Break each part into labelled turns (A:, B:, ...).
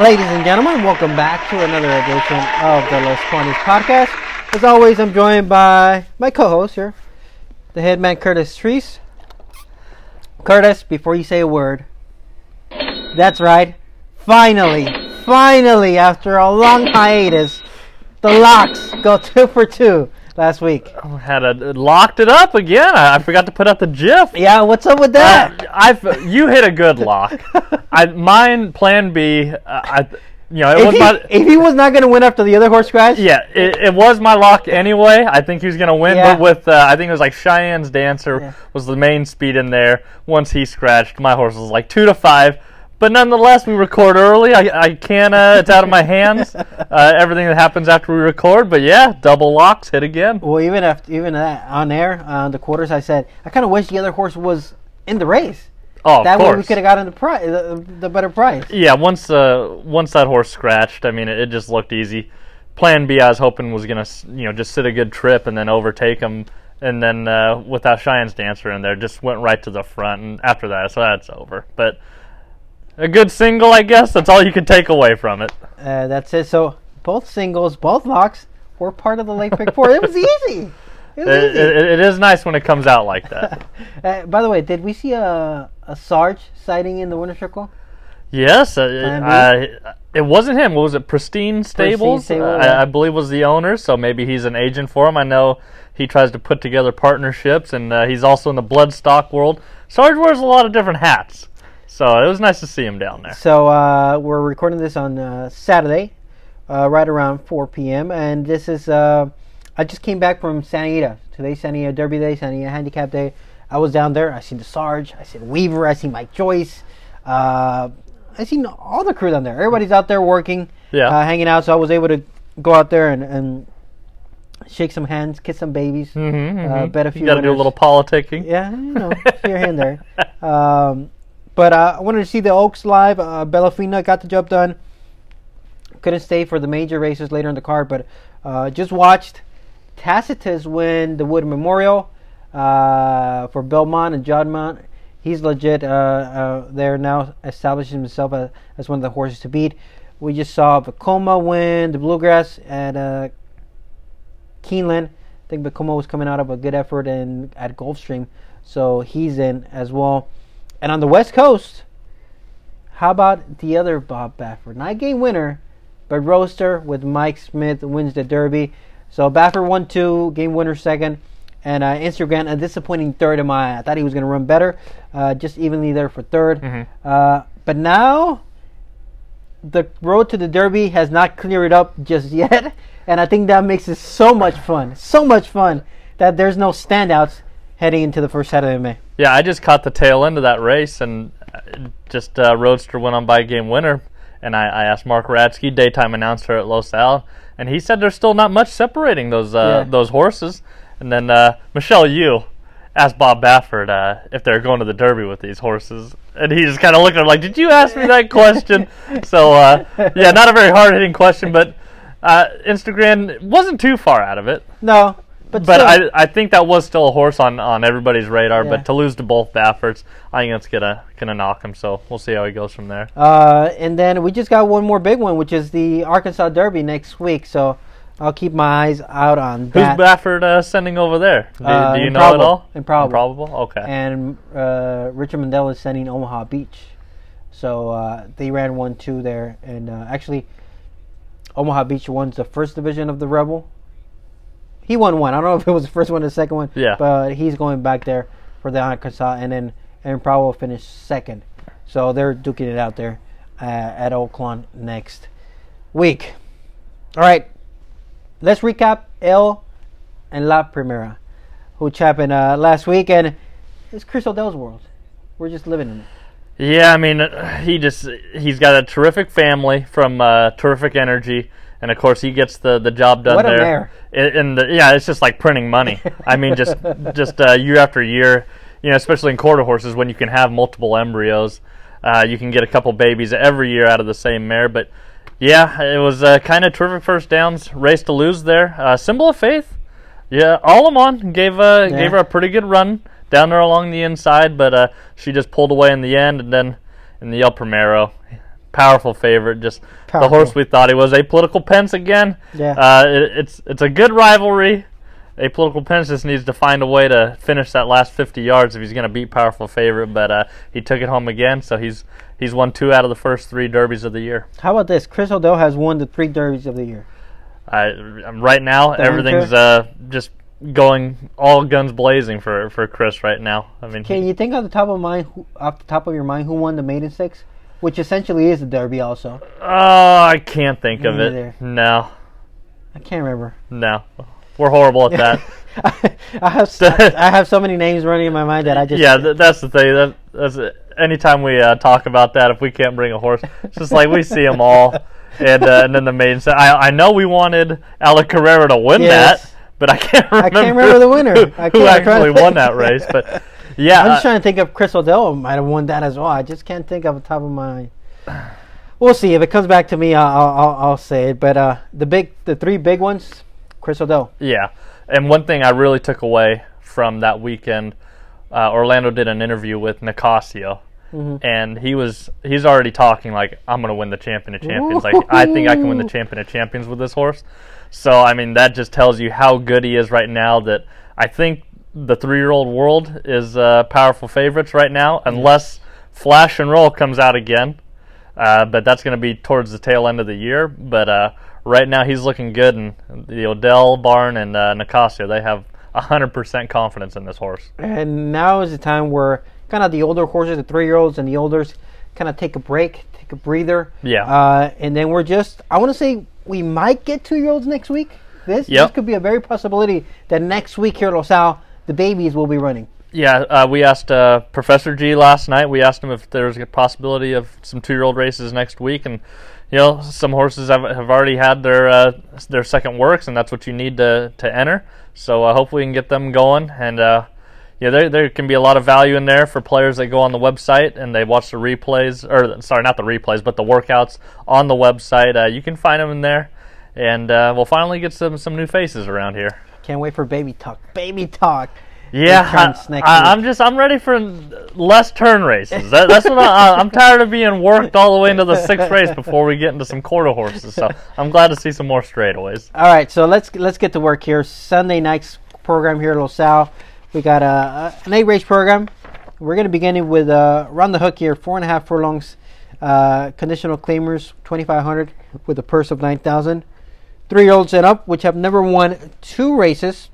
A: Ladies and gentlemen, welcome back to another edition of the Los Quantis podcast. As always, I'm joined by my co-host here, the head man Curtis Treese. Curtis, before you say a word, that's right. Finally, finally, after a long hiatus, the locks go two for two last week.
B: Had a, locked it up again. I, I forgot to put out the GIF.
A: Yeah, what's up with that?
B: Uh, I've you hit a good lock. I mine Plan B. Uh, I you know it
A: if,
B: was
A: he,
B: my
A: if he was not going to win after the other horse crash,
B: yeah it, it was my lock anyway. I think he was gonna win,
A: Yeah.
B: but with uh, I think it was like Cheyenne's Dancer
A: Yeah.
B: was the main speed in there. Once he scratched, my horse was like two to five. But nonetheless, we record early. I, I can't. Uh, it's out of my hands. Uh, everything that happens after we record. But yeah, double locks hit again.
A: Well, even after even that on air on the quarters, I said I kind of wish the other horse was in the race.
B: Oh, of
A: that way we could have gotten the price, the, the better price.
B: Yeah, once uh, once that horse scratched, I mean, it, it just looked easy. Plan B, I was hoping was gonna, you know, just sit a good trip and then overtake him, and then uh, without Cheyenne's Dancer in there, just went right to the front, and after that, so that's over. But a good single, I guess. That's all you can take away from it.
A: Uh, that's it. So both singles, both locks were part of the late pick four. It was easy. It was
B: It,
A: easy.
B: it, it is nice when it comes out like that.
A: Uh, by the way, did we see a a Sarge sighting in the winner circle?
B: yes, uh, it wasn't him. What was it? Pristine Stables,
A: Stable,
B: Uh,
A: yeah.
B: I, I believe was the owner. So maybe he's an agent for him. I know he tries to put together partnerships, and uh, he's also in the bloodstock world. Sarge wears a lot of different hats, so it was nice to see him down there.
A: So uh, we're recording this on uh, Saturday, uh, right around 4 p.m. And this is uh, I just came back from Santa Anita. Today's Santa Anita Derby Day, Santa Anita Handicap Day. I was down there. I seen the Sarge. I seen Weaver. I seen Mike Joyce. Uh, I seen all the crew down there. Everybody's out there working,
B: Yeah.
A: uh, hanging out. So I was able to go out there and, and shake some hands, kiss some babies,
B: Mm-hmm,
A: uh, bet a few
B: You got to do a little politicking.
A: Yeah, you know, here and there. Um, but uh, I wanted to see the Oaks live. Uh, Bellafina got the job done. Couldn't stay for the major races later in the card, but uh, just watched Tacitus win the Wood Memorial uh, for Bill Mott and Juddmonte. He's legit uh, uh, there now, establishing himself as, as one of the horses to beat. We just saw Vekoma win the Bluegrass at Keeneland. I think Vekoma was coming out of a good effort in at Gulfstream, so he's in as well. And on the West Coast, how about the other Bob Baffert? Not game winner, but Roadster with Mike Smith wins the Derby. So Baffert won two, game winner second, and uh, Instagrand a disappointing third in my. I thought he was going to run better, uh, just evenly there for 3rd
B: Mhm.
A: Uh, but now the road to the Derby has not cleared up just yet, and I think that makes it so much fun, so much fun that there's no standouts heading into the first Saturday of May.
B: Yeah, I just caught the tail end of that race, and uh, just uh, Roadster went on by game winner. And I, I asked Mark Radsky, daytime announcer at Los Al, and he said there's still not much separating those uh,
A: Yeah.
B: those horses. And then uh, Michelle Yu asked Bob Baffert uh, if they're going to the Derby with these horses, and he just kind of looked at him like, "Did you ask me that question?" so uh, yeah, not a very hard hitting question, but uh, Instagrand wasn't too far out of it.
A: No, but,
B: But
A: still,
B: I, I think that was still a horse on, on everybody's radar.
A: Yeah.
B: But to lose to both Bafferts, I think that's gonna gonna knock him. So we'll see how he goes from there.
A: Uh, and then we just got one more big one, which is the Arkansas Derby next week. So I'll keep my eyes out on
B: Who's
A: that.
B: Baffert uh, sending over there? Do,
A: Uh,
B: do you know
A: Improbable.
B: at all?
A: Improbable.
B: Improbable? Okay.
A: and uh, Richard Mandella is sending Omaha Beach. So uh, they ran one two there, and uh, actually, Omaha Beach won the first division of the Rebel. He won one. I don't know if it was the first one or the second one.
B: Yeah.
A: But he's going back there for the Arkansas, and then Aaron Powell finished second. So they're duking it out there uh, at Oaklawn next week. All right, let's recap El and La Primera, which happened uh, last week, and it's Chris Odell's world. We're just living in it.
B: Yeah, I mean, uh, he just he's got a terrific family from uh, terrific energy, and of course he gets the, the job done
A: What
B: there. And the, yeah, it's just like printing money. I mean, just just uh, year after year, you know, especially in quarter horses when you can have multiple embryos, uh, you can get a couple babies every year out of the same mare. But yeah, it was uh, kind of terrific first downs, race to lose there. Uh, symbol of faith. Yeah, Alamon gave uh,
A: Yeah.
B: gave her a pretty good run down there along the inside, but uh, she just pulled away in the end, and then in the El Primero, powerful favorite. Just the horse we thought he was. A political Pence again.
A: Yeah.
B: Uh, it, it's it's a good rivalry. A political Pence just needs to find a way to finish that last 50 yards if he's going to beat powerful favorite. But uh, he took it home again, so he's he's won two out of the first three derbies of the year.
A: How about this? Chris O'Dell has won the three derbies of the year.
B: I, right now,
A: The
B: everything's uh, just going all guns blazing for, for Chris right now. I mean,
A: Can you think off the top of mind, who, off the top of your mind, who won the maiden six, which essentially is a derby? Also,
B: oh, I can't think
A: Me
B: of it. No,
A: I can't remember.
B: no, we're horrible at that.
A: I have s- I have so many names running in my mind that I just
B: yeah, th- that's the thing. That, that's it. Anytime we uh, talk about that, if we can't bring a horse, it's just like we see them all, and uh, and then the maiden. set. I I know we wanted Ala Carrera to win
A: Yes.
B: that, but I can't remember.
A: remember the winner.
B: Who,
A: I
B: who
A: can't- I'm trying to
B: actually won that race? But yeah,
A: I'm just
B: uh,
A: trying to think of Chris O'Dell might have won that as well. I just can't think of the top of my. We'll see if it comes back to me. I'll I'll, I'll, say it. But uh, the big, the three big ones, Chris O'Dell.
B: Yeah, and one thing I really took away from that weekend, uh, Orlando did an interview with Nicasio,
A: Mhm.
B: and he was he's already talking like I'm gonna win the champion of champions. Like I think I can win the champion of champions with this horse. So I mean that just tells you how good he is right now. That I think the three year old world is uh, powerful favorites right now, unless Flash and Roll comes out again. Uh, but that's going to be towards the tail end of the year. But uh, right now he's looking good, and the Odell barn and uh, Nicasio they have hundred percent confidence in this horse.
A: And now is the time where kind of the older horses, the three year olds and the olders, kind of take a break, take a breather.
B: Yeah.
A: Uh, and then we're just, I want to say we might get two year olds next week. This,
B: Yep.
A: this could be a very possibility that next week here at Los Al, the babies will be running.
B: Yeah, uh, we asked uh, Professor G last night. We asked him if there was a possibility of some two-year-old races next week, and you know some horses have, have already had their uh, their second works, and that's what you need to to enter. So uh, hopefully we can get them going, and uh, yeah, there there can be a lot of value in there for players that go on the website and they watch the replays, or sorry, not the replays, but the workouts on the website. Uh, you can find them in there, and we'll finally get some some new faces around here.
A: Can't wait for baby talk. Baby talk.
B: Yeah, I, I'm just I'm ready for less turn races. That, that's what I, I'm tired of being worked all the way into the sixth race before we get into some quarter horses. So I'm glad to see some more straightaways.
A: All right, so let's let's get to work here. Sunday night's program here at Los Al. We got a, an eight race program. We're going to begin with uh, run the hook here, four and a half furlongs, uh, conditional claimers, twenty five hundred with a purse of nine thousand. Three year olds and up, which have never won two races.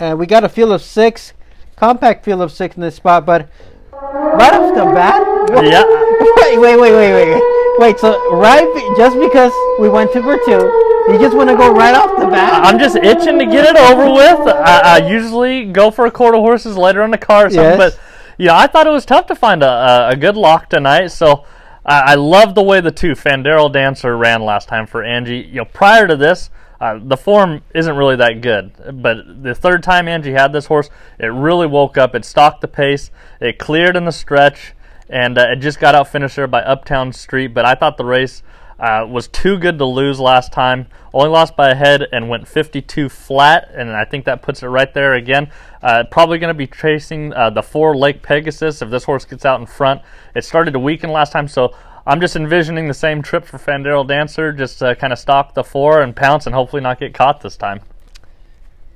A: Uh, we got a field of six, compact field of six in this spot, but right off the bat,
B: Yeah.
A: wait, wait, wait, wait, wait, wait. So right, be- just because we went two for two, you just want to go right off the bat?
B: I'm just itching to get it over with. I, I usually go for a quarter horses later on the car or something,
A: Yes.
B: but you know I thought it was tough to find a, a, a good lock tonight. So I, love the way the two Fandero Dancer ran last time for Angie. You know, prior to this. Uh, the form isn't really that good, but the third time Angie had this horse, it really woke up. It stalked the pace, it cleared in the stretch, and uh, it just got out finished there by Uptown Street. But I thought the race uh, was too good to lose last time. Only lost by a head and went 52 flat, and I think that puts it right there again. Uh, probably going to be chasing uh, the four Lake Pegasus if this horse gets out in front. It started to weaken last time, so I'm just envisioning the same trip for Fandero Dancer, just uh, kind of stalk the four and pounce and hopefully not get caught this time.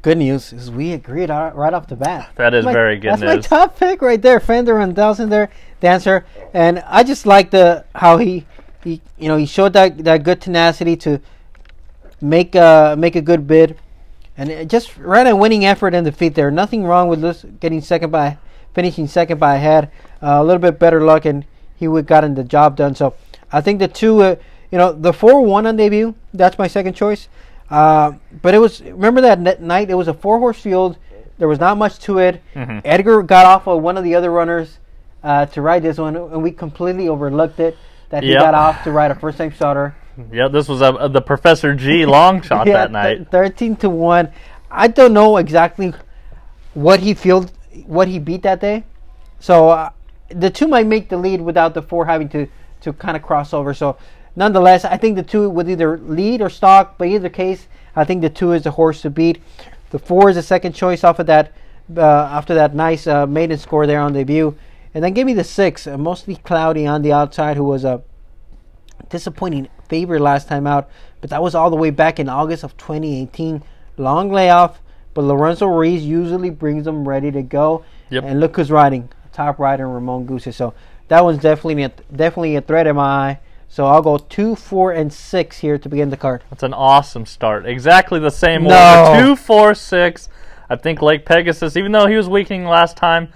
A: Good news is we agreed right off the bat.
B: That is
A: My-
B: very good
A: that's
B: news.
A: my top pick right there, Fender and Thousand there, dancer, and I just like the how he, he you know he showed that that good tenacity to make uh make a good bid, and it just ran a winning effort in defeat there. Nothing wrong with this getting second by finishing second by a head. Uh, a little bit better luck, and he would gotten the job done. So I think the two, uh, you know, the four one on debut. That's my second choice. Uh, but it was remember that night. It was a four horse field. There was not much to it.
B: Mhm.
A: Edgar got off of one of the other runners uh, to ride this one, and we completely overlooked it. That he
B: Yep.
A: got off to ride a first time starter.
B: Yeah, this was a, the Professor G long shot
A: Yeah,
B: that night.
A: th- thirteen to one. I don't know exactly what he filled, what he beat that day. So uh, the two might make the lead without the four having to to kind of cross over. So nonetheless, I think the two would either lead or stalk. But either case, I think the two is the horse to beat. The four is the second choice off of that uh, after that nice uh, maiden score there on debut, and then give me the six, uh, mostly cloudy on the outside, who was a disappointing favorite last time out, but that was all the way back in August of 2018. Long layoff, but Lorenzo Ruiz usually brings them ready to go.
B: Yep.
A: And look who's riding, top rider Ramon Guse. So that one's definitely a, definitely a threat in my eye. So I'll go two, four, and six here to begin the card.
B: That's an awesome start. Exactly the same
A: No.
B: order. Two, four, six. I think Lake Pegasus, even though he was weakening last time,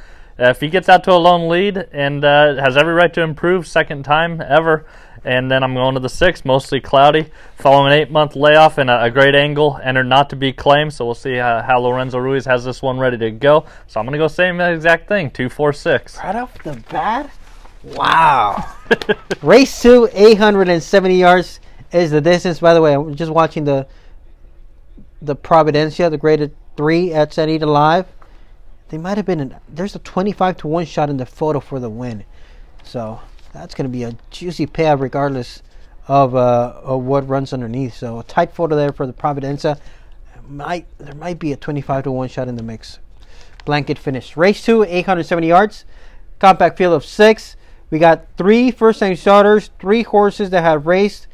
B: if he gets out to a lone lead and uh, has every right to improve, second time ever. And then I'm going to the six, mostly cloudy, following an eight-month layoff and a, a great angle, entered not to be claimed. So we'll see how, how Lorenzo Ruiz has this one ready to go. So I'm going to go same exact thing, two, four, six.
A: Right off the bat, wow. Race two, 870 yards is the distance. By the way, I'm just watching the the Providencia, the graded three at San Anita Live. They might have been. An, there's a 25 to one shot in the photo for the win, so that's going to be a juicy payout regardless of uh, of what runs underneath. So a tight photo there for the Providencia. Might there might be a 25 to one shot in the mix. Blanket finish. Race two, 870 yards. Compact field of six. We got three first time starters, three horses that have raced,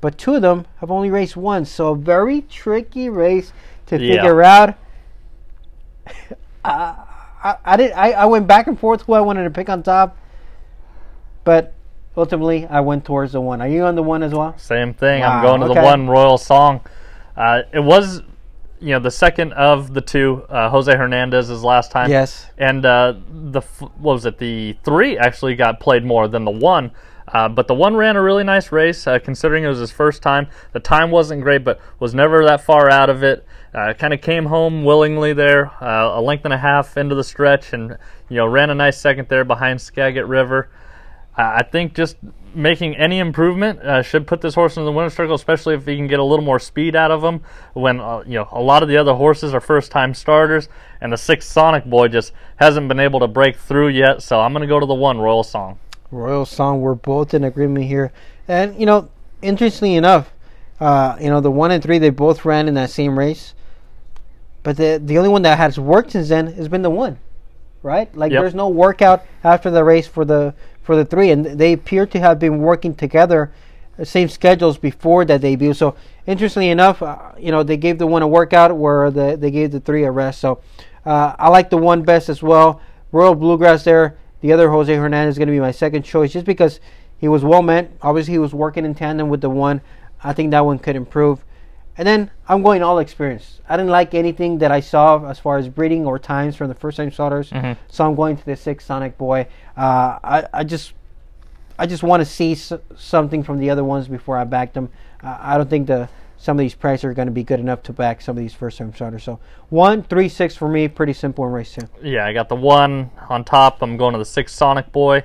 A: but two of them have only raced once. So a very tricky race to
B: Yeah.
A: figure out. I, I, I did. I, I went back and forth who I wanted to pick on top, but ultimately I went towards the one. Are you on the one as well?
B: Same thing.
A: Wow,
B: I'm going to
A: okay.
B: the one Royal Song. Uh, it was, you know, the second of the two. Uh, Jose Hernandez's last time.
A: Yes.
B: And uh, the what was it? The three actually got played more than the one. Uh, but the one ran a really nice race, uh, considering it was his first time. The time wasn't great, but was never that far out of it. Uh, kind of came home willingly there, uh, a length and a half into the stretch, and you know ran a nice second there behind Skagit River. I think just making any improvement uh, should put this horse in the winner's circle, especially if he can get a little more speed out of him. When uh, you know a lot of the other horses are first-time starters, and the sixth Sonic Boy just hasn't been able to break through yet. So I'm going to go to the one Royal Song.
A: Royal Song. We're both in agreement here, and you know, interestingly enough, uh, you know, the one and three they both ran in that same race, but the the only one that has worked since then has been the one, right? Like
B: Yep.
A: there's no workout after the race for the for the three, and they appear to have been working together, the same schedules before that debut. So interestingly enough, uh, you know, they gave the one a workout where the they gave the three a rest. So uh, I like the one best as well. Royal Bluegrass there. The other Jose Hernandez is going to be my second choice just because he was well meant. Obviously, he was working in tandem with the one. I think that one could improve. And then I'm going all experience. I didn't like anything that I saw as far as breeding or times from the first time starters. So I'm going to the six Sonic Boy. Uh, I, I just I just want to see s- something from the other ones before I back them. Uh, I don't think the some of these prices are going to be good enough to back some of these first time starters. So one, three, six for me, pretty simple in race two.
B: Yeah, I got the one on top. I'm going to the six Sonic Boy.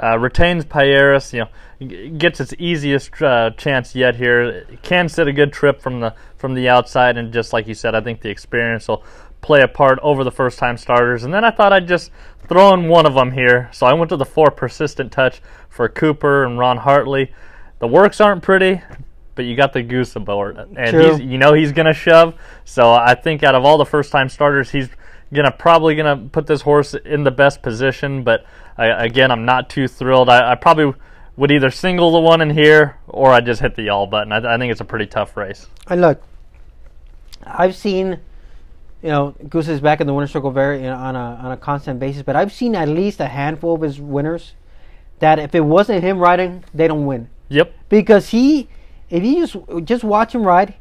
B: Uh, retains Pieris. You know, gets its easiest uh, chance yet here. Can sit a good trip from the from the outside, and just like you said, I think the experience will play a part over the first time starters. And then I thought I'd just throw in one of them here. So I went to the four persistent touch for Cooper and Ron Hartley. The works aren't pretty, but you got the goose aboard, and
A: True.
B: he's you know he's gonna shove. So I think out of all the first time starters, he's gonna probably gonna put this horse in the best position. But I, again, I'm not too thrilled. I, I probably would either single the one in here or I just hit the y'all button. I, I think it's a pretty tough race.
A: And look, I've seen, you know, Goose is back in the winner's circle very you know, on a on a constant basis, but I've seen at least a handful of his winners that if it wasn't him riding, they don't win
B: Yep.
A: because he, if you just just watch him ride,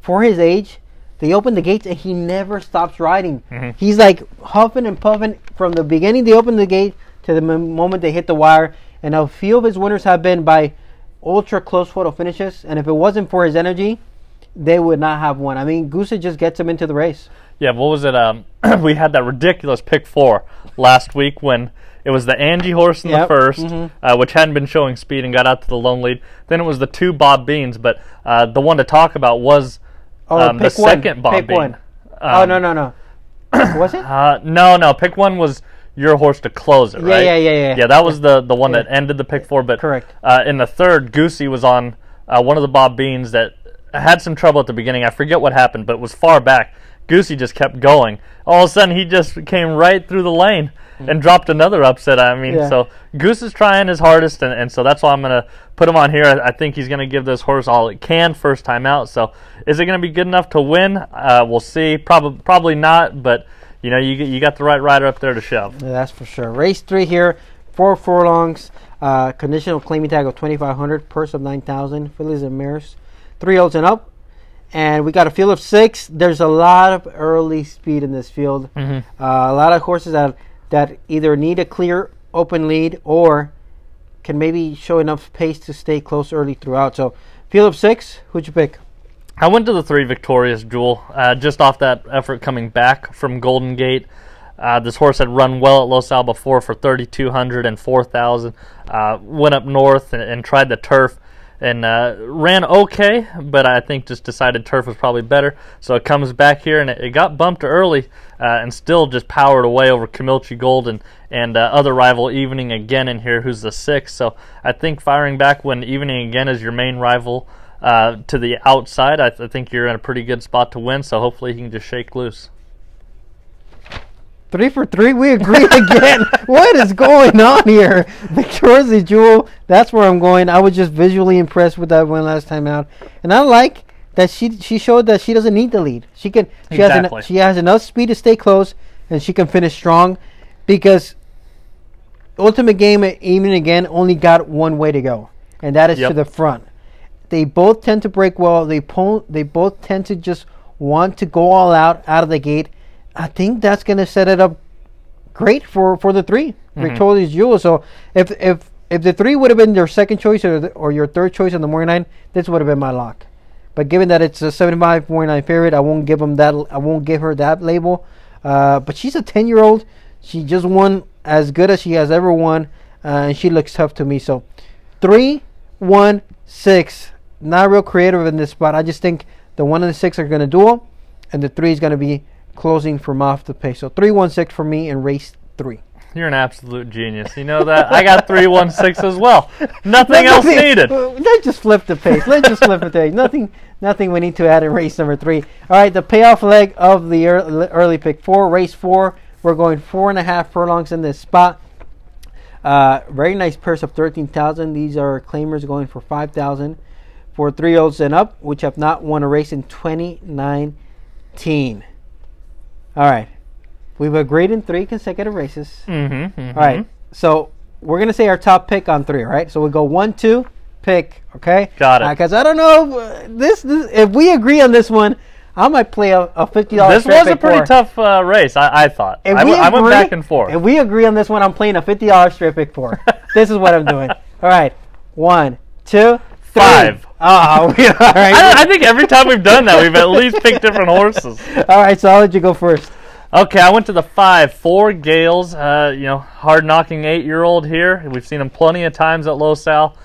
A: for his age, they open the gates and he never stops riding.
B: Mhm.
A: He's like huffing and puffing from the beginning they open the gate to the m- moment they hit the wire. And a few of his winners have been by ultra close photo finishes. And if it wasn't for his energy, they would not have won. I mean, Gusa just gets him into the race.
B: Yeah, what was it? Um, we had that ridiculous pick four last week when it was the Angie horse in
A: Yep,
B: the 1st
A: mhm.
B: uh, which hadn't been showing speed and got out to the lone lead. Then it was the two Bob Beans, but uh, the one to talk about was
A: Oh,
B: um, the
A: pick one.
B: second Bob
A: Pick
B: Bean.
A: one. oh
B: Um,
A: no no no, was it?
B: Uh, no, no. Pick one was your horse to close it,
A: Yeah,
B: right?
A: yeah, yeah, yeah.
B: Yeah, that was the the one
A: Yeah.
B: that ended the pick four. But
A: Correct.
B: Uh, in the third, Goosey was on uh, one of the Bob Beans that had some trouble at the beginning. I forget what happened, but it was far back. Goosey just kept going. All of a sudden, he just came right through the lane and dropped another upset. I mean,
A: Yeah.
B: so Goose is trying his hardest, and, and so that's why I'm going to put him on here. I, I think he's going to give this horse all it can first time out. So is it going to be good enough to win? Uh, we'll see. Probably probably not, but you know you you got the right rider up there to shove.
A: Yeah, that's for sure. Race three here, four furlongs, uh, conditional claiming tag of 2500 purse of 9000 fillies and mares, three olds and up. And we got a field of six. There's a lot of early speed in this field.
B: Mhm.
A: Uh, a lot of horses that that either need a clear open lead or can maybe show enough pace to stay close early throughout. So, field of six, who'd you pick?
B: I went to the three Victoria's Jewel uh, just off that effort coming back from Golden Gate. Uh, this horse had run well at Los Al before for 3,200 and 4,000. Uh, went up north and, and tried the turf and uh, ran okay, but I think just decided turf was probably better. So it comes back here and it, it got bumped early uh, and still just powered away over Camilchi Gold and, and uh, other rival Evening Again in here, who's the sixth. So I think firing back when Evening Again is your main rival uh, to the outside, I, th- I think you're in a pretty good spot to win. So hopefully he can just shake loose.
A: Three for three. We agree again. what is going on here? Victoria's Jewel. That's where I'm going. I was just visually impressed with that one last time out, and I like that she she showed that she doesn't need the lead. She can she has
B: Exactly.
A: en- she has enough speed to stay close, and she can finish strong, because Ultimate Game even again only got one way to go, and that is to the front. They both tend to break well. They po- they both tend to just want to go all out out of the gate. I think that's going to set it up great for, for the 3 Victoria's Jewel. So if if if the three would have been your second choice or the, or your third choice on the morning line, this would have been my lock. But given that it's a 75 morning line favorite, I won't give him that. I won't give her that label. Uh, but she's a 10 year old. She just won as good as she has ever won, uh, and she looks tough to me. So three, one, six. Not real creative in this spot. I just think the one and the six are going to duel, and the three is going to be closing from off the pace. So three, one, six for me in race three.
B: You're an absolute genius. You know that? I got 316 as well. Nothing else needed.
A: uh, Let's just flip the pace. Let's just flip the pace. Nothing, nothing we need to add in race number three. All right, the payoff leg of the early, early pick four, race four. We're going four and a half furlongs in this spot. Uh, very nice purse of thirteen thousand. These are claimers going for five thousand for three olds and up, which have not won a race in twenty nineteen. All right, we've agreed in three consecutive races.
B: Mm-hmm,
A: All right. So we're gonna say our top pick on three, right? So we go one, two, pick. Okay.
B: Got it.
A: Because I don't know uh, this, this. If we agree on this one, I might play a, a fifty dollars.
B: This was a pretty tough uh, race, I, I thought.
A: If
B: I,
A: we
B: w- I went
A: agree-
B: back and forth.
A: If we agree on this one, I'm playing a fifty dollars straight pick four. this is what I'm doing. All right. One, two, three.
B: Five.
A: Oh, we, all right.
B: I, I think every time we've done that, we've at least picked different horses.
A: all right. So I'll let you go first.
B: Okay, I went to the five, four Gales. Uh, you know, hard knocking eight year old here. We've seen him plenty of times at Los Al.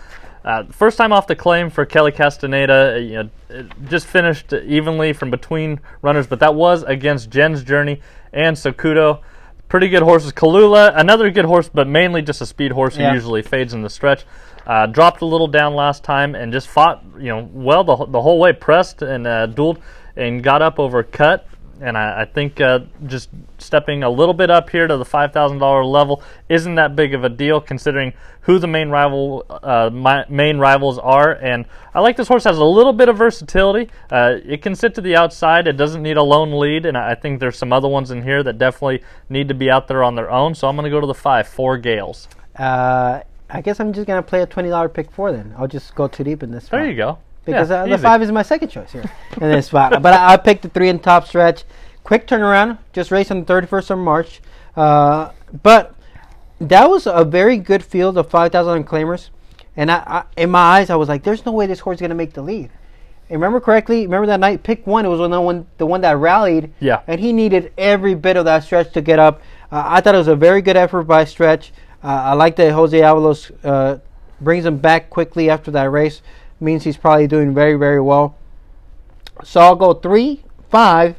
B: Uh, first time off the claim for Kelly Castaneda. uh, You know, it just finished evenly from between runners, but that was against Jen's Journey and Sakudo. Pretty good horses. Kalula, another good horse, but mainly just a speed horse who
A: Yeah.
B: usually fades in the stretch. Uh, dropped a little down last time and just fought, you know, well the, the whole way, pressed and uh, dueled and got up over cut. And I, I think uh, just stepping a little bit up here to the five thousand dollar level isn't that big of a deal considering who the main rival uh, main rivals are. And I like this horse has a little bit of versatility. Uh, it can sit to the outside. It doesn't need a lone lead. And I I think there's some other ones in here that definitely need to be out there on their own. So I'm going to go to the five, four Gales.
A: Uh, I guess I'm just gonna play a twenty dollar pick four. Then I'll just go too deep in this.
B: There
A: spot.
B: you go.
A: because
B: Yeah,
A: uh, the five is my second choice here in this spot. But I, I picked the three in top stretch. Quick turnaround, just raced on the 31st of March. Uh, but that was a very good field of 5,000 claimers. And I, I, in my eyes, I was like, there's no way this horse is going to make the lead. And remember correctly, remember that night, pick one, it was the one, the one that rallied.
B: Yeah.
A: And he needed every bit of that stretch to get up. Uh, I thought it was a very good effort by Stretch. Uh, I like that Jose Avalos uh, brings him back quickly after that race. Means he's probably doing very, very well. So I'll go three, five,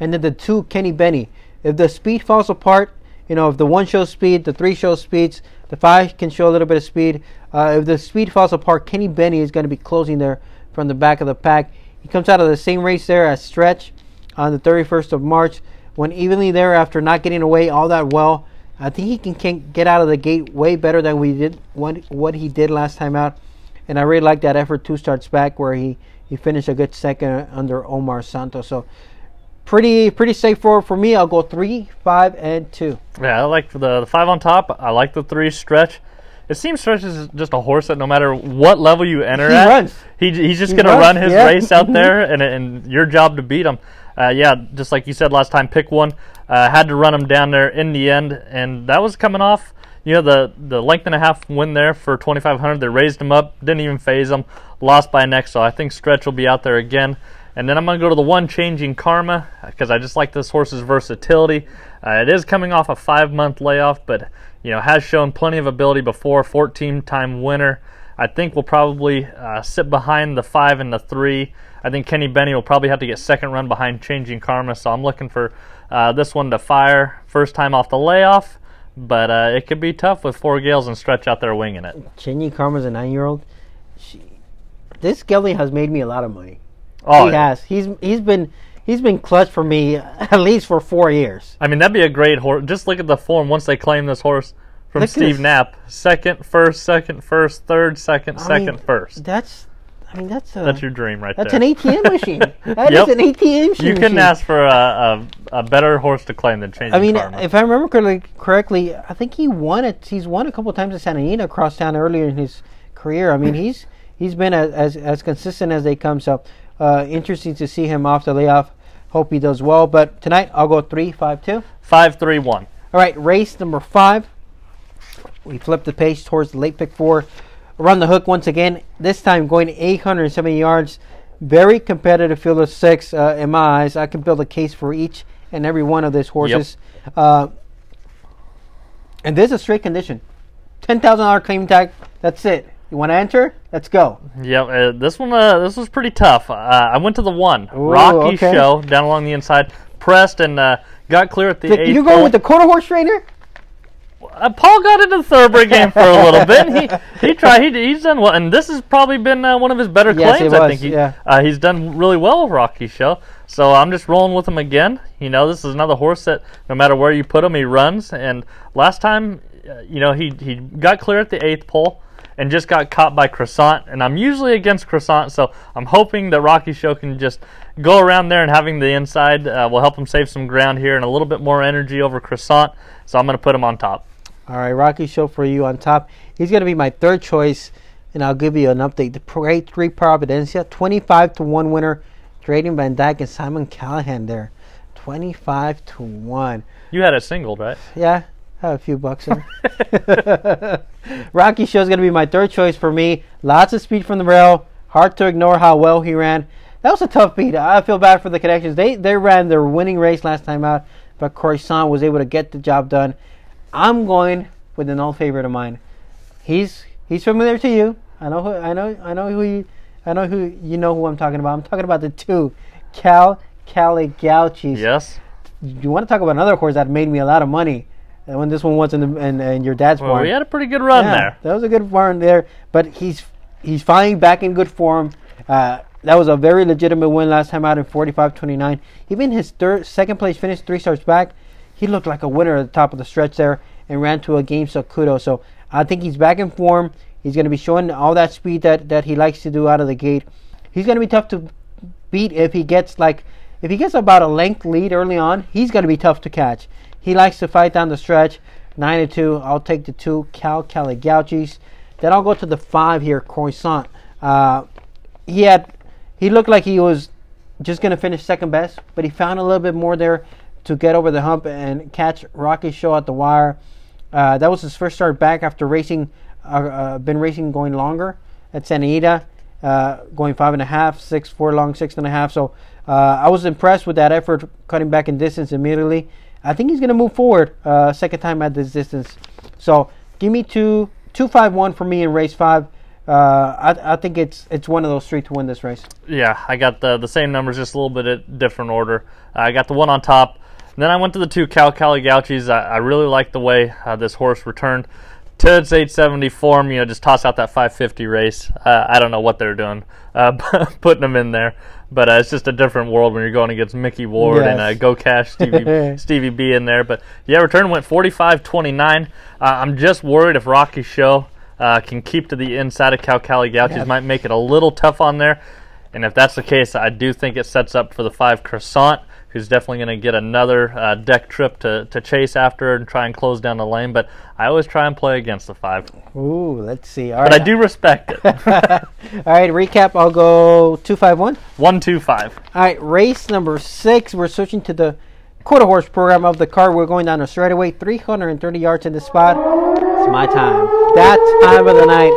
A: and then the two, Kenny Benny. If the speed falls apart, you know, if the one shows speed, the three shows speeds, the five can show a little bit of speed. Uh, if the speed falls apart, Kenny Benny is going to be closing there from the back of the pack. He comes out of the same race there as Stretch. on the 31st of March. Went evenly there after not getting away all that well. I think he can, can get out of the gate way better than we did what, what he did last time out. And I really like that effort two starts back where he, he finished a good second under Omar Santos. So pretty pretty safe for for me. I'll go three, five, and two.
B: Yeah, I like the, the five on top. I like the three stretch. It seems Stretch is just a horse that no matter what level you enter
A: He
B: at,
A: runs.
B: He, he's just
A: He
B: going to run his
A: yeah.
B: race out there, and, and your job to beat him. Uh, yeah, just like you said last time, pick one. Uh, had to run him down there in the end, and that was coming off. You know the the length and a half win there for 2,500. They raised him up, didn't even phase him, lost by neck. So I think Stretch will be out there again. And then I'm going to go to the one changing Karma because I just like this horse's versatility. Uh, it is coming off a five month layoff, but you know has shown plenty of ability before. 14 time winner. I think we'll probably uh, sit behind the five and the three. I think Kenny Benny will probably have to get second run behind changing Karma. So I'm looking for uh, this one to fire first time off the layoff. But uh, it could be tough with four gales and stretch out there winging it.
A: Changing Karma's a nine year old. This gelding has made me a lot of money.
B: Oh,
A: he has. He's he's been he's been clutch for me at least for four years.
B: I mean, that'd be a great horse. Just look at the form once they claim this horse from
A: Look
B: Steve. Knapp. Second, first, second, first, third, second,
A: I
B: second,
A: mean,
B: first.
A: That's I mean that's a
B: That's your dream right
A: that's
B: there.
A: That's an ATM machine. That is
B: Yep.
A: an ATM machine.
B: you couldn't ask for a, a, a better horse to claim than changing
A: I mean,
B: Karma.
A: if I remember correctly, correctly, I think he won it. He's won a couple times at Santa Anita across town earlier in his career. I mean, he's he's been as as, as consistent as they come. So uh, interesting to see him off the layoff. Hope he does well. But tonight I'll go three, five, two.
B: Five, three, one.
A: All right, race number five. We flip the page towards the late pick four. Run the hook once again. This time going 870 yards. Very competitive field of six uh, in my eyes. I can build a case for each and every one of these horses. Uh, and this is a straight condition. $10,000 claim tag. That's it. You want to enter? Let's go.
B: Yep, uh, this one uh, this was pretty tough. Uh, I went to the one
A: Ooh,
B: Rocky
A: okay.
B: show down along the inside, pressed and uh, got clear at the
A: Vic,
B: eighth.
A: you going with the quarter horse trainer?
B: Uh, Paul got into the thoroughbred game for a little bit. He he tried. He, he's done well, and this has probably been uh, one of his better
A: Yes,
B: claims. I think he,
A: yeah.
B: uh, he's done really well with Rocky Show. So I'm just rolling with him again. You know, this is another horse that no matter where you put him, he runs. And last time, uh, you know, he he got clear at the eighth pole. And just got caught by Croissant, and I'm usually against Croissant, so I'm hoping that Rocky Show can just go around there and having the inside uh, will help him save some ground here and a little bit more energy over Croissant. So I'm going to put him on top.
A: All right, Rocky Show for you on top. He's going to be my third choice, and I'll give you an update. The Grade 3 Providencia, 25 to 1 winner. Drayden Van Dyke and Simon Callaghan there. 25 to 1.
B: You had a single, right?
A: Yeah, I have a few bucks in. Rocky Show is going to be my third choice for me. Lots of speed from the rail. Hard to ignore how well he ran. That was a tough beat. I feel bad for the connections. They they ran their winning race last time out, but Croissant was able to get the job done. I'm going with an old favorite of mine. He's he's familiar to you. I know who I know I know who you I know who you know who I'm talking about. I'm talking about the two, Cal Caligauchis.
B: Yes.
A: You want to talk about another horse that made me a lot of money uh, when this one was in, the, in, in your dad's
B: Well,
A: barn.
B: we had a pretty good run
A: Yeah,
B: there.
A: That was a good barn there, but he's he's finally back in good form. Uh, that was a very legitimate win last time out in 45-29. Even his third, second place finish, three starts back, he looked like a winner at the top of the stretch there and ran to a game so kudos. So I think he's back in form. He's going to be showing all that speed that, that he likes to do out of the gate. He's going to be tough to beat if he gets like if he gets about a length lead early on. He's going to be tough to catch. He likes to fight down the stretch. Nine to two. I'll take the two Cal Caligauchis. Then I'll go to the five here, Croissant. Uh, he had he looked like he was just going to finish second best, but he found a little bit more there to get over the hump and catch Rocky Show at the wire. Uh, that was his first start back after racing, uh, uh, been racing going longer at Santa Anita, uh, going five and a half, six, four long, six and a half. So uh, I was impressed with that effort, cutting back in distance immediately. I think he's going to move forward second time at this distance. So give me two, two five one for me in race five. Uh, I, I think it's it's one of those three to win this race.
B: Yeah, I got the the same numbers, just a little bit different order. I got the one on top. Then I went to the two Cal Caligauchis. I, I really like the way uh, this horse returned. to its 870 form, you know, just toss out that 550 race. Uh, I don't know what they're doing, uh, putting them in there, but uh, it's just a different world when you're going against Mickey Ward and uh, Go Cash Stevie, Stevie B in there. But yeah, return went 45-29. Uh, I'm just worried if Rocky Show uh, can keep to the inside of Cal Cali Gauchos,
A: Yeah.
B: might make it a little tough on there. And if that's the case, I do think it sets up for the five Croissant, who's definitely going to get another uh, deck trip to, to chase after and try and close down the lane. But I always try and play against the five.
A: Ooh, let's see. All
B: But
A: right.
B: I do respect it.
A: All right, recap. I'll go two five one.
B: One, two, five.
A: All right, race number six. We're switching to the quarter horse program of the car. We're going down a straightaway, 330 yards in the spot. It's my time. That time of the night,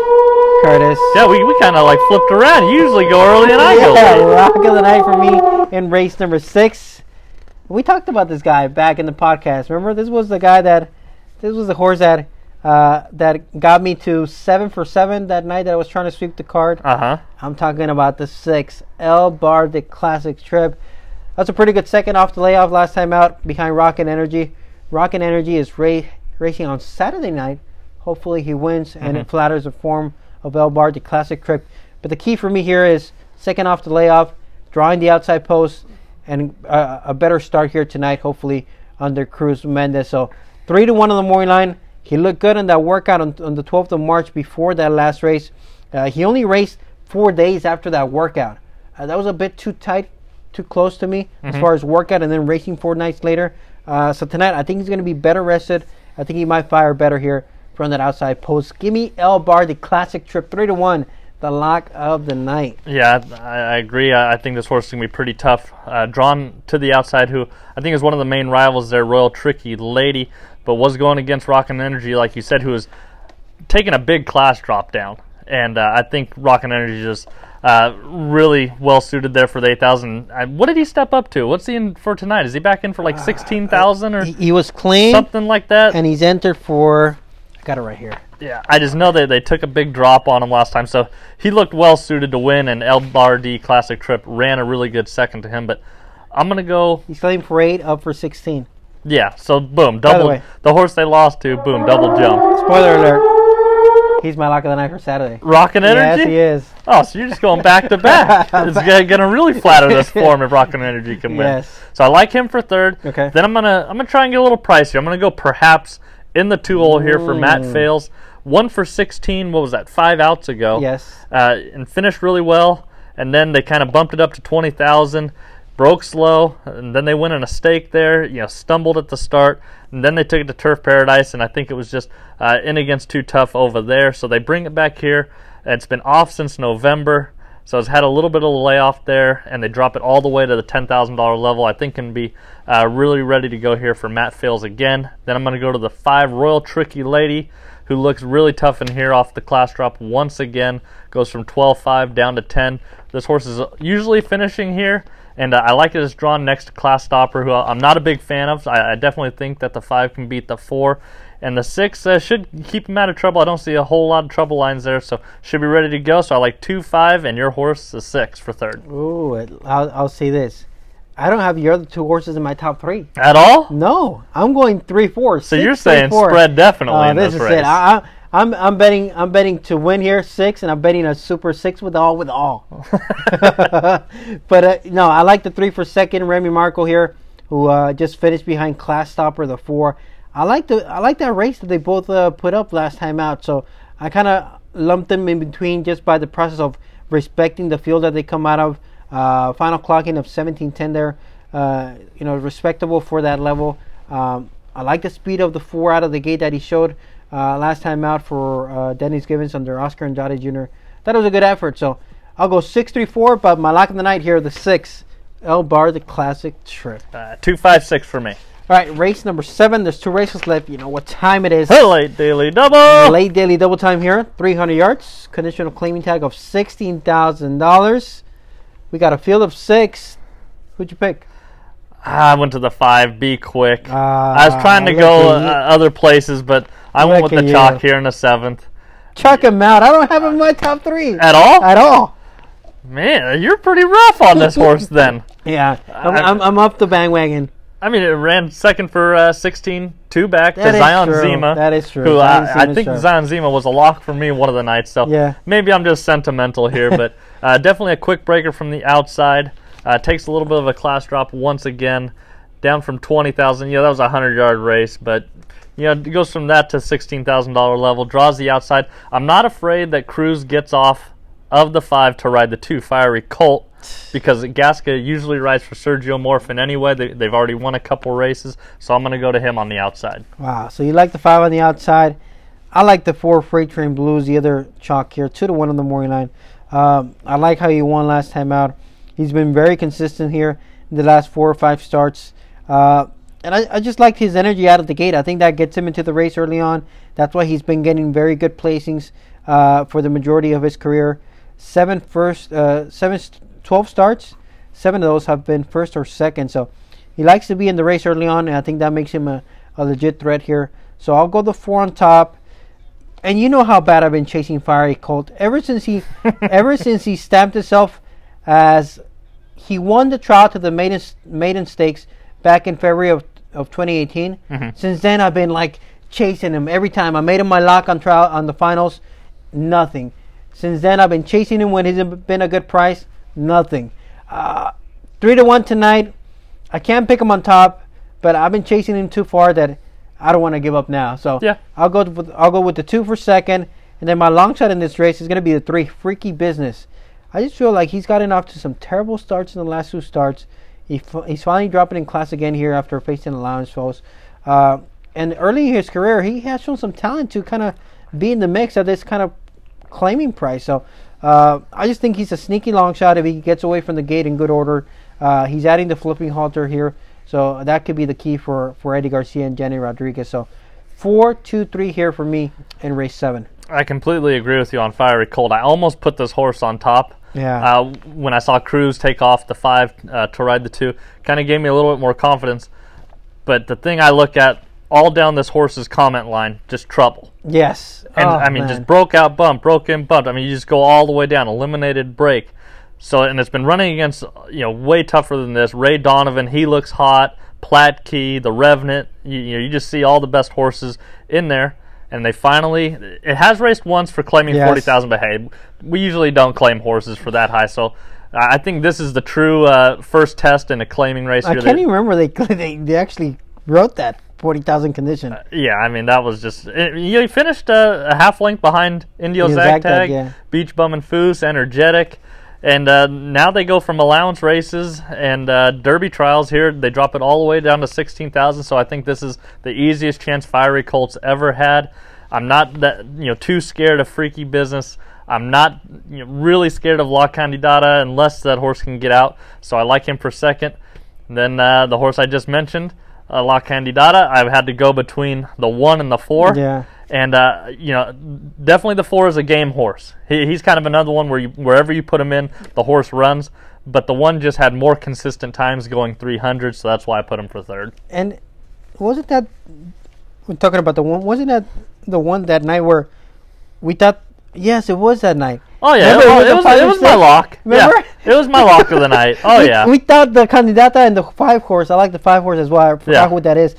A: Curtis.
B: Yeah, we, we kind of like flipped around. You usually go early and I go
A: Yeah,
B: late.
A: rock of the night for me in race number six. We talked about this guy back in the podcast. Remember, this was the guy that, this was the horse that, uh, that got me to seven for seven that night that I was trying to sweep the card.
B: Uh huh.
A: I'm talking about the six El Bar the Classic trip. That's a pretty good second off the layoff last time out behind Rocket Energy. Rocket Energy is ra- racing on Saturday night. Hopefully he wins and it flatters the form of El Bar the Classic trip. But the key for me here is second off the layoff, drawing the outside post, and uh, a better start here tonight. Hopefully under Cruz Mendez. So three to one on the morning line. He looked good in that workout on, on the 12th of March before that last race. Uh, he only raced four days after that workout. Uh, that was a bit too tight, too close to me as far as workout, and then racing four nights later. Uh, so tonight, I think he's going to be better rested. I think he might fire better here from that outside post. Give me El Bar, the classic trip, three to one, the lock of the night.
B: Yeah, I, I agree. I, I think this horse is going to be pretty tough. Uh, drawn to the outside, who I think is one of the main rivals there, Royal Tricky Lady, but was going against Rockin' Energy, like you said, who was taking a big class drop down. And uh, I think Rockin' Energy is just uh, really well suited there for the 8,000. Uh, what did he step up to? What's he in for tonight? Is he back in for like 16,000 or
A: He, he was clean,
B: something like that?
A: and he's entered for. I got it right here.
B: Yeah, I just know that they took a big drop on him last time, so he looked well suited to win. And El Bardi Classic Trip ran a really good second to him, but I'm gonna go.
A: He's claimed for eight, up for 16.
B: Yeah, so boom,
A: the
B: double
A: way-
B: the horse they lost to, boom, double jump.
A: Spoiler alert. He's my lock of the night for Saturday.
B: Rockin' Energy.
A: Yes, he is.
B: Oh, so you're just going back to back. It's gonna, gonna really flatter this form if Rockin' Energy can win.
A: Yes.
B: So I like him for third.
A: Okay.
B: Then I'm gonna I'm gonna try and get a little pricier. I'm gonna go perhaps in the two hole here for Matt. Fails. One for 16. What was that? Five outs ago.
A: Yes.
B: uh, and finished really well. And then they kind of bumped it up to 20,000, broke slow, and then they went in a stake there, you know, stumbled at the start, and then they took it to Turf Paradise, and I think it was just uh, in against too tough over there. So they bring it back here. It's been off since November, so it's had a little bit of a layoff there, and they drop it all the way to the $10,000 level. I think can be uh, really ready to go here for Matt Fails again. Then I'm going to go to the five Royal Tricky Lady who looks really tough in here off the class drop once again. Goes from 12.5 down to 10. This horse is usually finishing here, and uh, I like it as drawn next to Class Stopper, who I'm not a big fan of. I, I definitely think that the 5 can beat the 4. And the 6 uh, should keep him out of trouble. I don't see a whole lot of trouble lines there, so should be ready to go. So I like 2 5, and your horse is 6 for third.
A: Ooh, I'll, I'll say this. I don't have your other two horses in my top three.
B: At all?
A: No, I'm going three four.
B: So you're saying spread definitely
A: Uh,
B: in
A: this
B: this
A: is
B: race.
A: it. I, I, I'm I'm betting I'm betting to win here six, and I'm betting a super six with all with all. but uh, no, I like the three for second. Remy Marco here, who uh, just finished behind Class Stopper the four. I like the I like that race that they both uh, put up last time out. So I kind of lumped them in between just by the process of respecting the field that they come out of. Uh, final clocking of 1710 there. Uh, you know, respectable for that level. Um, I like the speed of the four out of the gate that he showed uh, last time out for uh, Dennis Gibbons under Oscar and Andrade Jr. That was a good effort. So I'll go six three four, but my lock of the night here, the six, El Bar, the classic trip.
B: Uh, 2 5 6 for me.
A: All right, race number seven. There's two races left. You know what time it is.
B: Late daily double.
A: Late daily double time here, 300 yards. Conditional claiming tag of $16,000. We got a field of six. Who'd you pick?
B: I went to the five. Be quick.
A: Ah,
B: I was trying to go uh, other places, but I went with the
A: at
B: chalk
A: you.
B: here in the seventh.
A: Chuck him out. I don't have him in my top three
B: At all?
A: at all.
B: Man, you're pretty rough on this horse then.
A: Yeah, I'm, I'm, I'm up the bandwagon.
B: I mean, it ran second for uh, 16, two back
A: That
B: to Zion
A: true.
B: Zima.
A: That is true.
B: Who
A: Zion
B: I, I think
A: sharp.
B: Zion Zima was a lock for me one of the nights. So
A: Yeah.
B: maybe I'm just sentimental here, but uh, definitely a quick breaker from the outside. Uh, takes a little bit of a class drop once again, down from 20,000. You know, that was a 100 yard race, but you know, it goes from that to $16,000 level, draws the outside. I'm not afraid that Cruz gets off of the five to ride the two, Fiery Colt, because Gasca usually rides for Sergio Morfin anyway. They, they've already won a couple races, so I'm going to go to him on the outside.
A: Wow. So you like the five on the outside. I like the four Freight Train Blues, the other chalk here, two to one on the morning line. Um, I like how he won last time out. He's been very consistent here in the last four or five starts. Uh, and I, I just like his energy out of the gate. I think that gets him into the race early on. That's why he's been getting very good placings uh, for the majority of his career. Seven first, uh, seven, st- 12 starts. Seven of those have been first or second. So he likes to be in the race early on, and I think that makes him a, a legit threat here. So I'll go the four on top. And you know how bad I've been chasing Fiery Colt ever since he, ever since he stamped himself as he won the trial to the maiden maiden stakes back in February of, of 2018. Mm-hmm. Since then, I've been like chasing him every time. I made him my lock on trial on the finals, nothing. Since then, I've been chasing him when he's been a good price, nothing. Uh, three to one tonight. I can't pick him on top, but I've been chasing him too far that I don't want to give up now. So
B: Yeah.
A: I'll go with I'll go with the two for second, and then my long shot in this race is going to be the three freaky business. I just feel like he's gotten off to some terrible starts in the last two starts. He f- he's finally dropping in class again here after facing allowance foes. Uh, and early in his career, he has shown some talent to kind of be in the mix of this kind of claiming price. So uh, I just think he's a sneaky long shot if he gets away from the gate in good order. Uh, he's adding the flipping halter here, so that could be the key for, for Eddie Garcia and Jenny Rodriguez. So four, two, three here for me in race seven.
B: I completely agree with you on Fiery Colt. I almost put this horse on top.
A: Yeah.
B: Uh, when I saw Cruz take off the five uh, to ride the two, kind of gave me a little bit more confidence. But the thing I look at all down this horse's comment line, just trouble.
A: Yes.
B: And
A: Oh,
B: I mean,
A: man.
B: just broke out bump, broke in bump. I mean, you just go all the way down, eliminated break. So, and it's been running against, you know, way tougher than this. Ray Donovan, he looks hot. Platt Key, the Revenant, you, you know, you just see all the best horses in there. And they finally, it has raced once for claiming
A: Yes.
B: 40,000, but hey, we usually don't claim horses for that high. So I think this is the true uh, first test in a claiming race
A: I
B: here.
A: can't even remember they they, they actually wrote that forty thousand condition.
B: Yeah, I mean that was just it, you finished uh, a half length behind Indio
A: Yeah,
B: Zag
A: Zag Tag,
B: Tag,
A: yeah.
B: Beach Bum and Foos, energetic, and uh, now they go from allowance races and uh, Derby trials here. They drop it all the way down to sixteen thousand. So I think this is the easiest chance Fiery Colts ever had. I'm not that you know too scared of freaky business. I'm not you know, really scared of La Candidata unless that horse can get out. So I like him for second. Then uh, the horse I just mentioned, uh, La Candidata, I've had to go between the one and the four.
A: Yeah.
B: And uh, you know, definitely the four is a game horse. He, he's kind of another one where you, wherever you put him in, the horse runs. But the one just had more consistent times going 300, so that's why I put him for third.
A: And wasn't that we're talking about the one? Wasn't that the one that night where we thought? Yes, it was that night.
B: Oh yeah,
A: Remember
B: oh,
A: it,
B: was- it was, it was my lock.
A: Remember?
B: Yeah, it was my lock of the night. Oh
A: we,
B: yeah,
A: We thought the candidata and the five horse. I like the five horse as well. I forgot
B: Yeah.
A: what that is.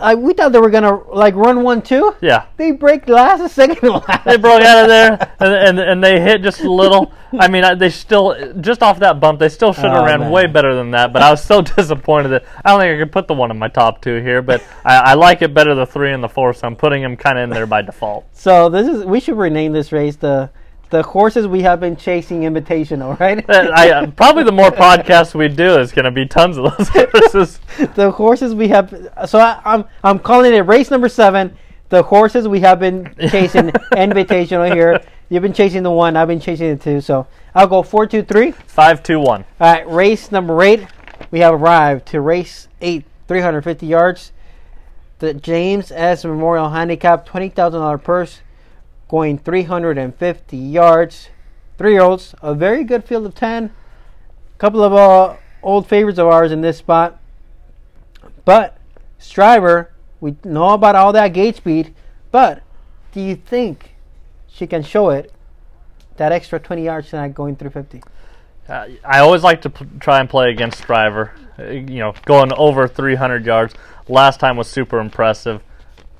A: I, we thought they were gonna like run one two.
B: yeah.
A: They break last, second last.
B: They broke out of there, and, and and they hit just a little. I mean, I- they still just off that bump, they still should have
A: Oh,
B: ran
A: man.
B: way better than that. But I was so disappointed that I don't think I could put the one in my top two here. But I, I like it better the three and the four, so I'm putting them kind of in there by default.
A: So this is we should rename this race the the horses we have been chasing invitational, right?
B: I, uh, probably the more podcasts we do is going to be tons of those horses.
A: the horses we have. So I, I'm I'm calling it race number seven. The horses we have been chasing invitational here. You've been chasing the one. I've been chasing the two. So I'll go four, two, three.
B: Five, two, one.
A: All right, race number eight. We have arrived to race eight, 350 yards. The James S. Memorial Handicap, $20,000 purse, going 350 yards. Three year olds, a very good field of 10. A couple of uh, old favorites of ours in this spot. But Striver, we know about all that gate speed, but do you think she can show it that extra 20 yards tonight going 350?
B: Uh, I always like to try and play against Striver. uh, you know, going over 300 yards. Last time was super impressive,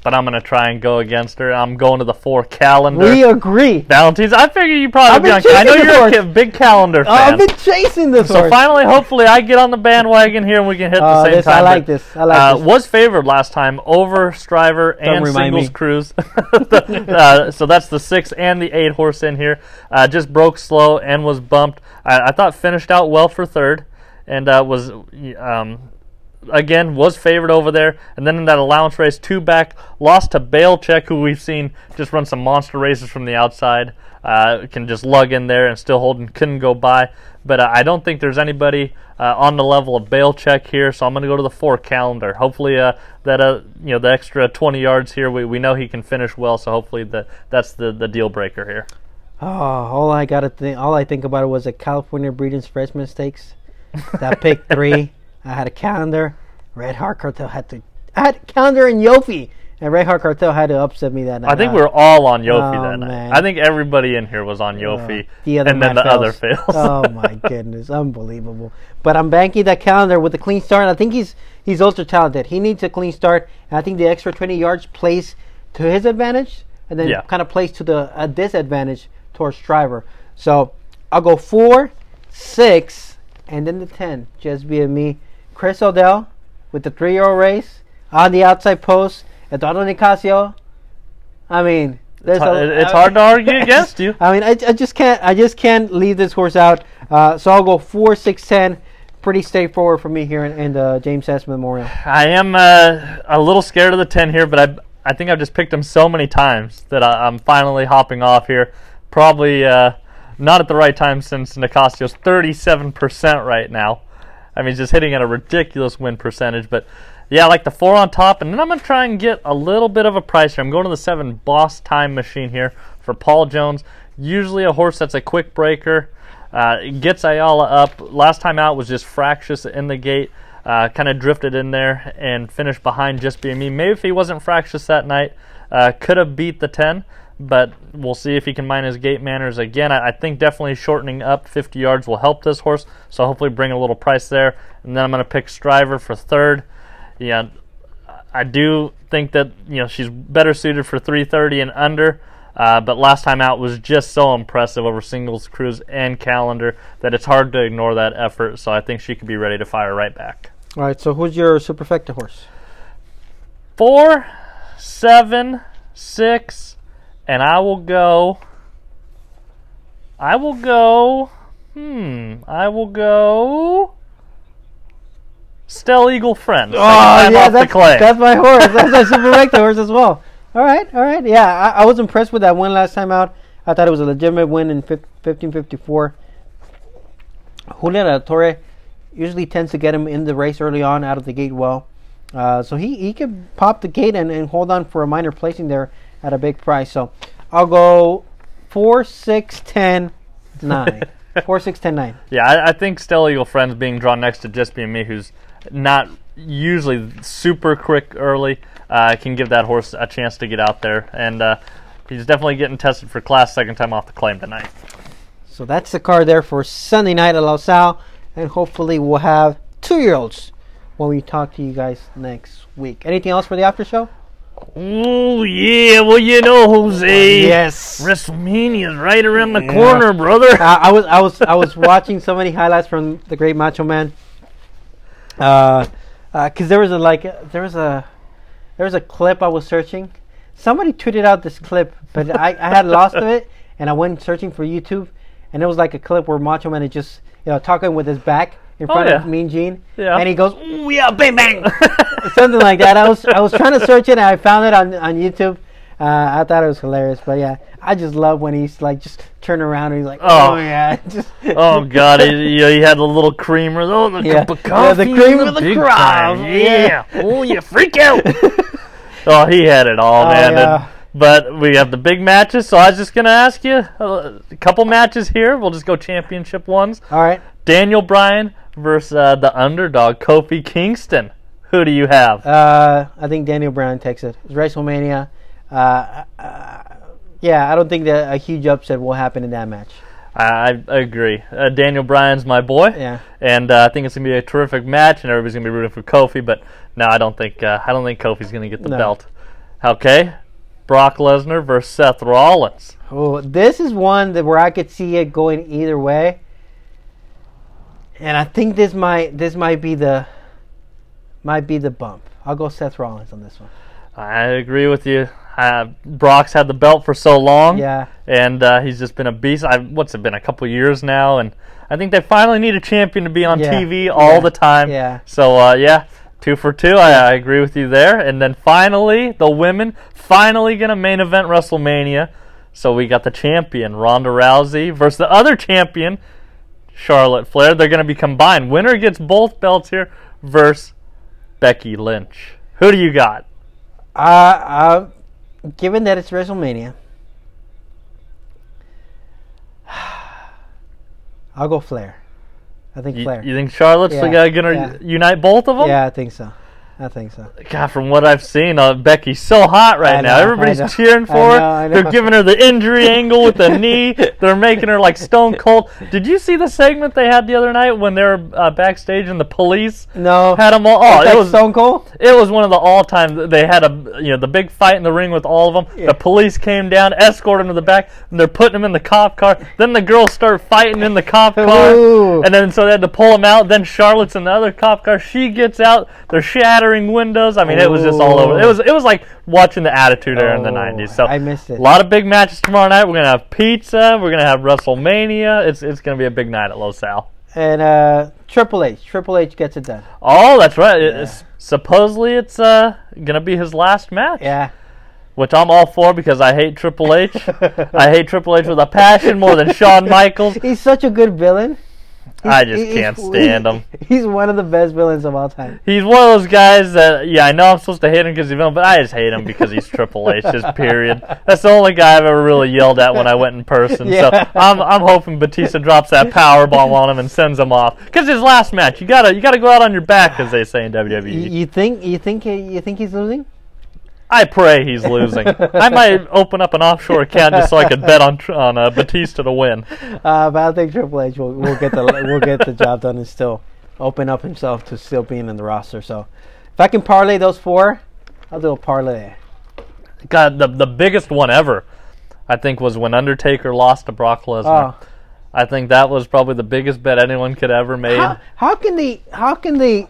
B: but I'm gonna try and go against her. I'm going to the four calendar.
A: We agree.
B: Valentine's. I figure you probably
A: I've
B: be
A: been.
B: I know you're
A: the
B: a big calendar
A: Oh, I've been chasing this
B: so
A: horse.
B: finally, hopefully, I get on the bandwagon here and we can hit
A: Oh,
B: the same
A: this- I like
B: but,
A: this. I like
B: uh,
A: this.
B: Was favored last time over Striver and Singles
A: me.
B: Cruise. uh, so that's the six and the eight horse in here. Uh, just broke slow and was bumped. I, I thought finished out well for third and uh, was um, again was favored over there. And then in that allowance race, two back lost to Balecheck, who we've seen just run some monster races from the outside. Uh, can just lug in there and still holding couldn't go by. But uh, I don't think there's anybody uh, on the level of Balecheck here, so I'm going to go to the four calendar. Hopefully, uh, that uh, you know the extra 20 yards here, we, we know he can finish well, so hopefully that that's the, the deal breaker here.
A: Oh, all I gotta think, all I think about it was the California Breeders Freshman Stakes. That pick three. I had a calendar. Red Heart Cartel had to. I had calendar and Yofi, and Red Heart Cartel had to upset me that night.
B: I think we are all on Yofi
A: Oh,
B: that night.
A: man.
B: I think everybody in here was on Yofi,
A: Uh, the other
B: and then the other
A: fails.
B: fails.
A: oh my goodness, unbelievable! But I'm banking that calendar with a clean start. I think he's he's ultra talented. He needs a clean start, and I think the extra 20 yards plays to his advantage, and then
B: Yeah.
A: kind of plays to the a disadvantage towards Driver. So I'll go four, six, and then the 10. Just be me. Chris Odell with the three-year-old race on the outside post. Eduardo Nicasio. I mean, there's
B: It's,
A: a-
B: it's hard to argue against you.
A: I mean, I, I just can't. I just can't leave this horse out. Uh, so I'll go four, six, ten. Pretty straightforward for me here in, in the James S. Memorial.
B: I am uh, a little scared of the 10 here, but I I think I've just picked him so many times that I, I'm finally hopping off here. Probably uh, not at the right time since Nicasio's 37% right now. I mean, just hitting at a ridiculous win percentage. But yeah, I like the four on top, and then I'm going to try and get a little bit of a price here. I'm going to the seven Boss Time Machine here for Paul Jones. Usually a horse that's a quick breaker. Uh, gets Ayala up. Last time out was just fractious in the gate. Uh, kind of drifted in there and finished behind just being me. Maybe if he wasn't fractious that night, uh, could have beat the 10, but we'll see if he can mind his gate manners again. I, I think definitely shortening up 50 yards will help this horse, so hopefully bring a little price there. And then I'm going to pick Striver for third. Yeah, I do think that you know she's better suited for 330 and under. Uh, but last time out was just so impressive over singles, cruise, and calendar that it's hard to ignore that effort. So I think she could be ready to fire right back.
A: All right. So who's your superfecta horse?
B: Four, seven, six, and I will go. I will go. Hmm. I will go. Stell Eagle Friend. Second time off the
A: Oh, that's,
B: clay.
A: that's my horse. That's my superfecta horse as well. All right. All right. Yeah, I, I was impressed with that win last time out. I thought it was a legitimate win in fif- 1554. Julian La Torre usually tends to get him in the race early on out of the gate well. Uh, so he, he could pop the gate and, and hold on for a minor placing there at a big price. So I'll go 4, 6, 10, 9. 4, 6, 10, 9.
B: Yeah, I, I think Stella Eagle Friends being drawn next to just being me, who's not usually super quick early, uh, can give that horse a chance to get out there. And uh, he's definitely getting tested for class second time off the claim tonight.
A: So that's the card there for Sunday night at Los Al. And hopefully we'll have two year olds when we talk to you guys next week. Anything else for the after show?
B: Oh, yeah. Well, you know, Jose.
A: Yes.
B: WrestleMania is right around the
A: Yeah.
B: corner, brother.
A: Uh, I was I was I was watching so many highlights from the Great Macho Man. Uh, because there was a like there was a there was a clip I was searching. Somebody tweeted out this clip, but I, I had lost of it, and I went searching for YouTube, and it was like a clip where Macho Man is just you know talking with his back in
B: Oh,
A: front
B: yeah.
A: of Mean Gene,
B: Yeah.
A: and he goes, "Ooh, yeah, bang bang," something like that. I was I was trying to search it, and I found it on on YouTube. Uh, I thought it was hilarious, but yeah, I just love when he's like just turn around and he's like,
B: Oh.
A: "Oh, yeah," just
B: Oh God! He, you know, he had the little creamer. Oh, the
A: Yeah.
B: cup of
A: Yeah,
B: coffee.
A: the cream of the crop. Yeah.
B: Yeah. Oh, you freak out. oh, he had it all,
A: Oh,
B: man.
A: yeah.
B: And- but we have the big matches, so I was just gonna ask you uh, a couple matches here. We'll just go championship ones.
A: all right.
B: Daniel Bryan versus uh, the underdog Kofi Kingston. Who do you have?
A: Uh, I think Daniel Bryan takes it. It's WrestleMania. Uh, uh, yeah, I don't think that a huge upset will happen in that match.
B: I, I agree. Uh, Daniel Bryan's my boy.
A: Yeah.
B: And uh, I think it's gonna be a terrific match, and everybody's gonna be rooting for Kofi. But no, I don't think uh, I don't think Kofi's gonna get the
A: No.
B: belt. Okay, Brock Lesnar versus Seth Rollins.
A: Oh, this is one that where I could see it going either way. And I think this might this might be the might be the bump. I'll go Seth Rollins on this one.
B: I agree with you. Uh, Brock's had the belt for so long,
A: Yeah.
B: and uh, he's just been a beast. I, what's it been a couple years now, and I think they finally need a champion to be on
A: Yeah.
B: TV all
A: Yeah.
B: the time.
A: Yeah.
B: So uh, yeah, two for two. I, I agree with you there. And then finally, the women finally gonna main event WrestleMania. So we got the champion Ronda Rousey versus the other champion Charlotte Flair. They're gonna be combined. Winner gets both belts here versus Becky Lynch. Who do you got?
A: Uh, uh, given that it's WrestleMania, I'll go Flair. I think
B: You,
A: Flair.
B: you think Charlotte's
A: Yeah,
B: gonna
A: yeah.
B: unite both of them?
A: yeah, I think so. I think so.
B: God, from what I've seen, uh, Becky's so hot right
A: I
B: now.
A: know,
B: Everybody's cheering for
A: I
B: her.
A: Know.
B: They're giving her the injury angle with the knee. They're making her like stone cold. Did you see the segment they had the other night when they were uh, backstage and the police
A: No.
B: had them all? Oh, it was
A: Stone Cold.
B: it was one of the all-time. They had a you know the big fight in the ring with all of them.
A: Yeah.
B: The police came down, escorted them to the back, and they're putting them in the cop car. Then the girls start fighting in the cop car,
A: Ooh.
B: and then so they had to pull them out. Then Charlotte's in the other cop car. She gets out. They're shattering windows. I mean, it was just all over. It was it was like watching the Attitude Era in the
A: Oh,
B: '90s. So
A: I missed it.
B: A lot of big matches tomorrow night. We're gonna have pizza. We're gonna have WrestleMania. It's it's gonna be a big night at Los Al.
A: And uh, Triple H. Triple H gets it done.
B: Oh, that's right. It's, supposedly it's uh gonna be his last match.
A: Yeah.
B: which I'm all for because I hate Triple H. I hate Triple H with a passion more than Shawn Michaels.
A: He's such a good villain.
B: I just
A: He's-
B: can't stand him.
A: He's one of the best villains of all time.
B: He's one of those guys that, yeah, I know I'm supposed to hate him because he's villain, but I just hate him because he's Triple H. Just period. That's the only guy I've ever really yelled at when I went in person.
A: Yeah.
B: So I'm, I'm hoping Batista drops that power bomb on him and sends him off. Because his last match, you gotta you gotta go out on your back, as they say in WWE.
A: you think you think you think he's losing?
B: I pray he's losing. I might open up an offshore account just so I could bet on on uh, Batista to win.
A: Uh, but I think Triple H will, will get the will get the job done and still open up himself to still being in the roster. So if I can parlay those four, I'll do a parlay.
B: God, the the biggest one ever, I think, was when Undertaker lost to Brock Lesnar.
A: Oh,
B: I think that was probably the biggest bet anyone could ever made.
A: how, how can they how can they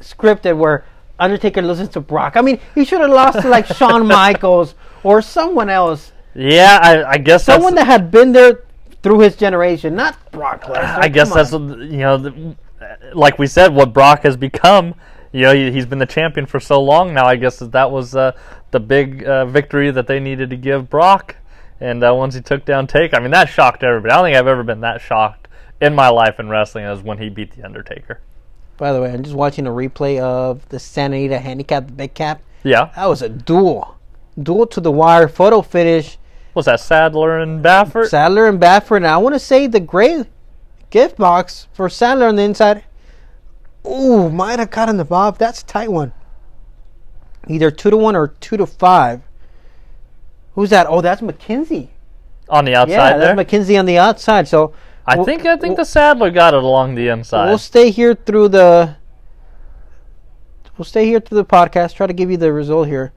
A: script it where Undertaker listens to Brock? I mean, he should have lost to like Shawn Michaels or someone else,
B: Yeah, I, I guess
A: someone that had been there through his generation, not Brock Lesnar.
B: I guess that's what, you know, the, like we said, what Brock has become. You know, he, he's been the champion for so long now. I guess that that was uh, the big uh, victory that they needed to give Brock. And uh, once he took down Take, I mean, that shocked everybody. I don't think I've ever been that shocked in my life in wrestling as when he beat the Undertaker.
A: By the way, I'm just watching a replay of the Santa Anita Handicap the Big Cap.
B: Yeah,
A: That was a duel. Duel to the wire, photo finish.
B: was that Sadler and Baffert?
A: Sadler and Baffert. And I want to say the gray gift box for Sadler on the inside. Ooh, might have caught in the bob. That's a tight one. Either two to one or two to five. Who's that? Oh, that's McKinzie.
B: on the
A: Yeah,
B: outside there.
A: that's McKinzie on the outside. So
B: I
A: we'll-
B: think I think
A: we'll-
B: the Sadler got it along the inside.
A: We'll stay here through the. We'll stay here through the podcast. Try to give you the result here.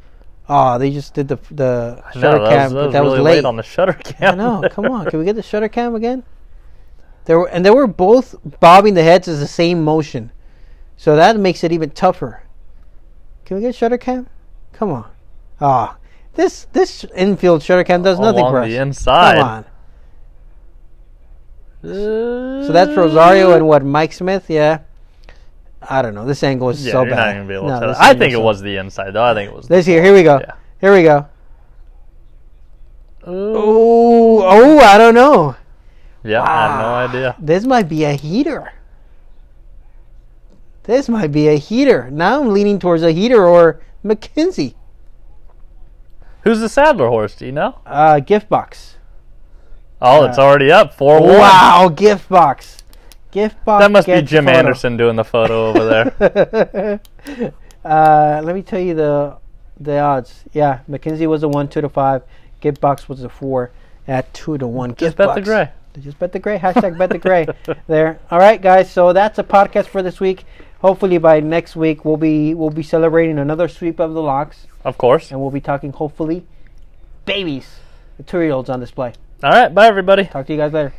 A: Ah, they just did the the
B: No,
A: shutter
B: that
A: cam,
B: was, that
A: but
B: was
A: that
B: really
A: was late.
B: late on the shutter cam.
A: I know. Come on, can we get the shutter cam again? There were, and they were both bobbing the heads as the same motion, so that makes it even tougher. Can we get shutter cam? Come on. Ah, this this infield shutter cam does nothing for us.
B: the inside.
A: Come on. So that's Rosario and what Mike Smith? Yeah. I don't know. This angle is
B: Yeah,
A: so
B: you're
A: bad.
B: not gonna be able
A: No,
B: to. I think it
A: so-
B: was the inside though. I think it was.
A: This here. Here we go.
B: Yeah.
A: Here we go. Oh, oh, I don't know.
B: Yeah, I have no
A: Ah.
B: idea.
A: This might be a heater. This might be a heater. Now I'm leaning towards a heater or McKinzie.
B: Who's the Sadler horse? Do you know?
A: Uh, gift box.
B: Oh, it's already up four.
A: Wow, gift box. Gift box.
B: That must be
A: gets
B: Jim
A: photo.
B: Anderson doing the photo over there.
A: uh, let me tell you the the odds. Yeah, McKinzie was a one, two to five. Gift box was a four at two to one.
B: Just
A: Gift
B: bet
A: box.
B: the gray.
A: Just bet the gray. Hashtag bet the gray. there. All right, guys. So that's a podcast for this week. Hopefully by next week we'll be we'll be celebrating another sweep of the locks,
B: Of course.
A: and we'll be talking hopefully babies, the two year olds on display.
B: All right. Bye, everybody.
A: Talk to you guys later.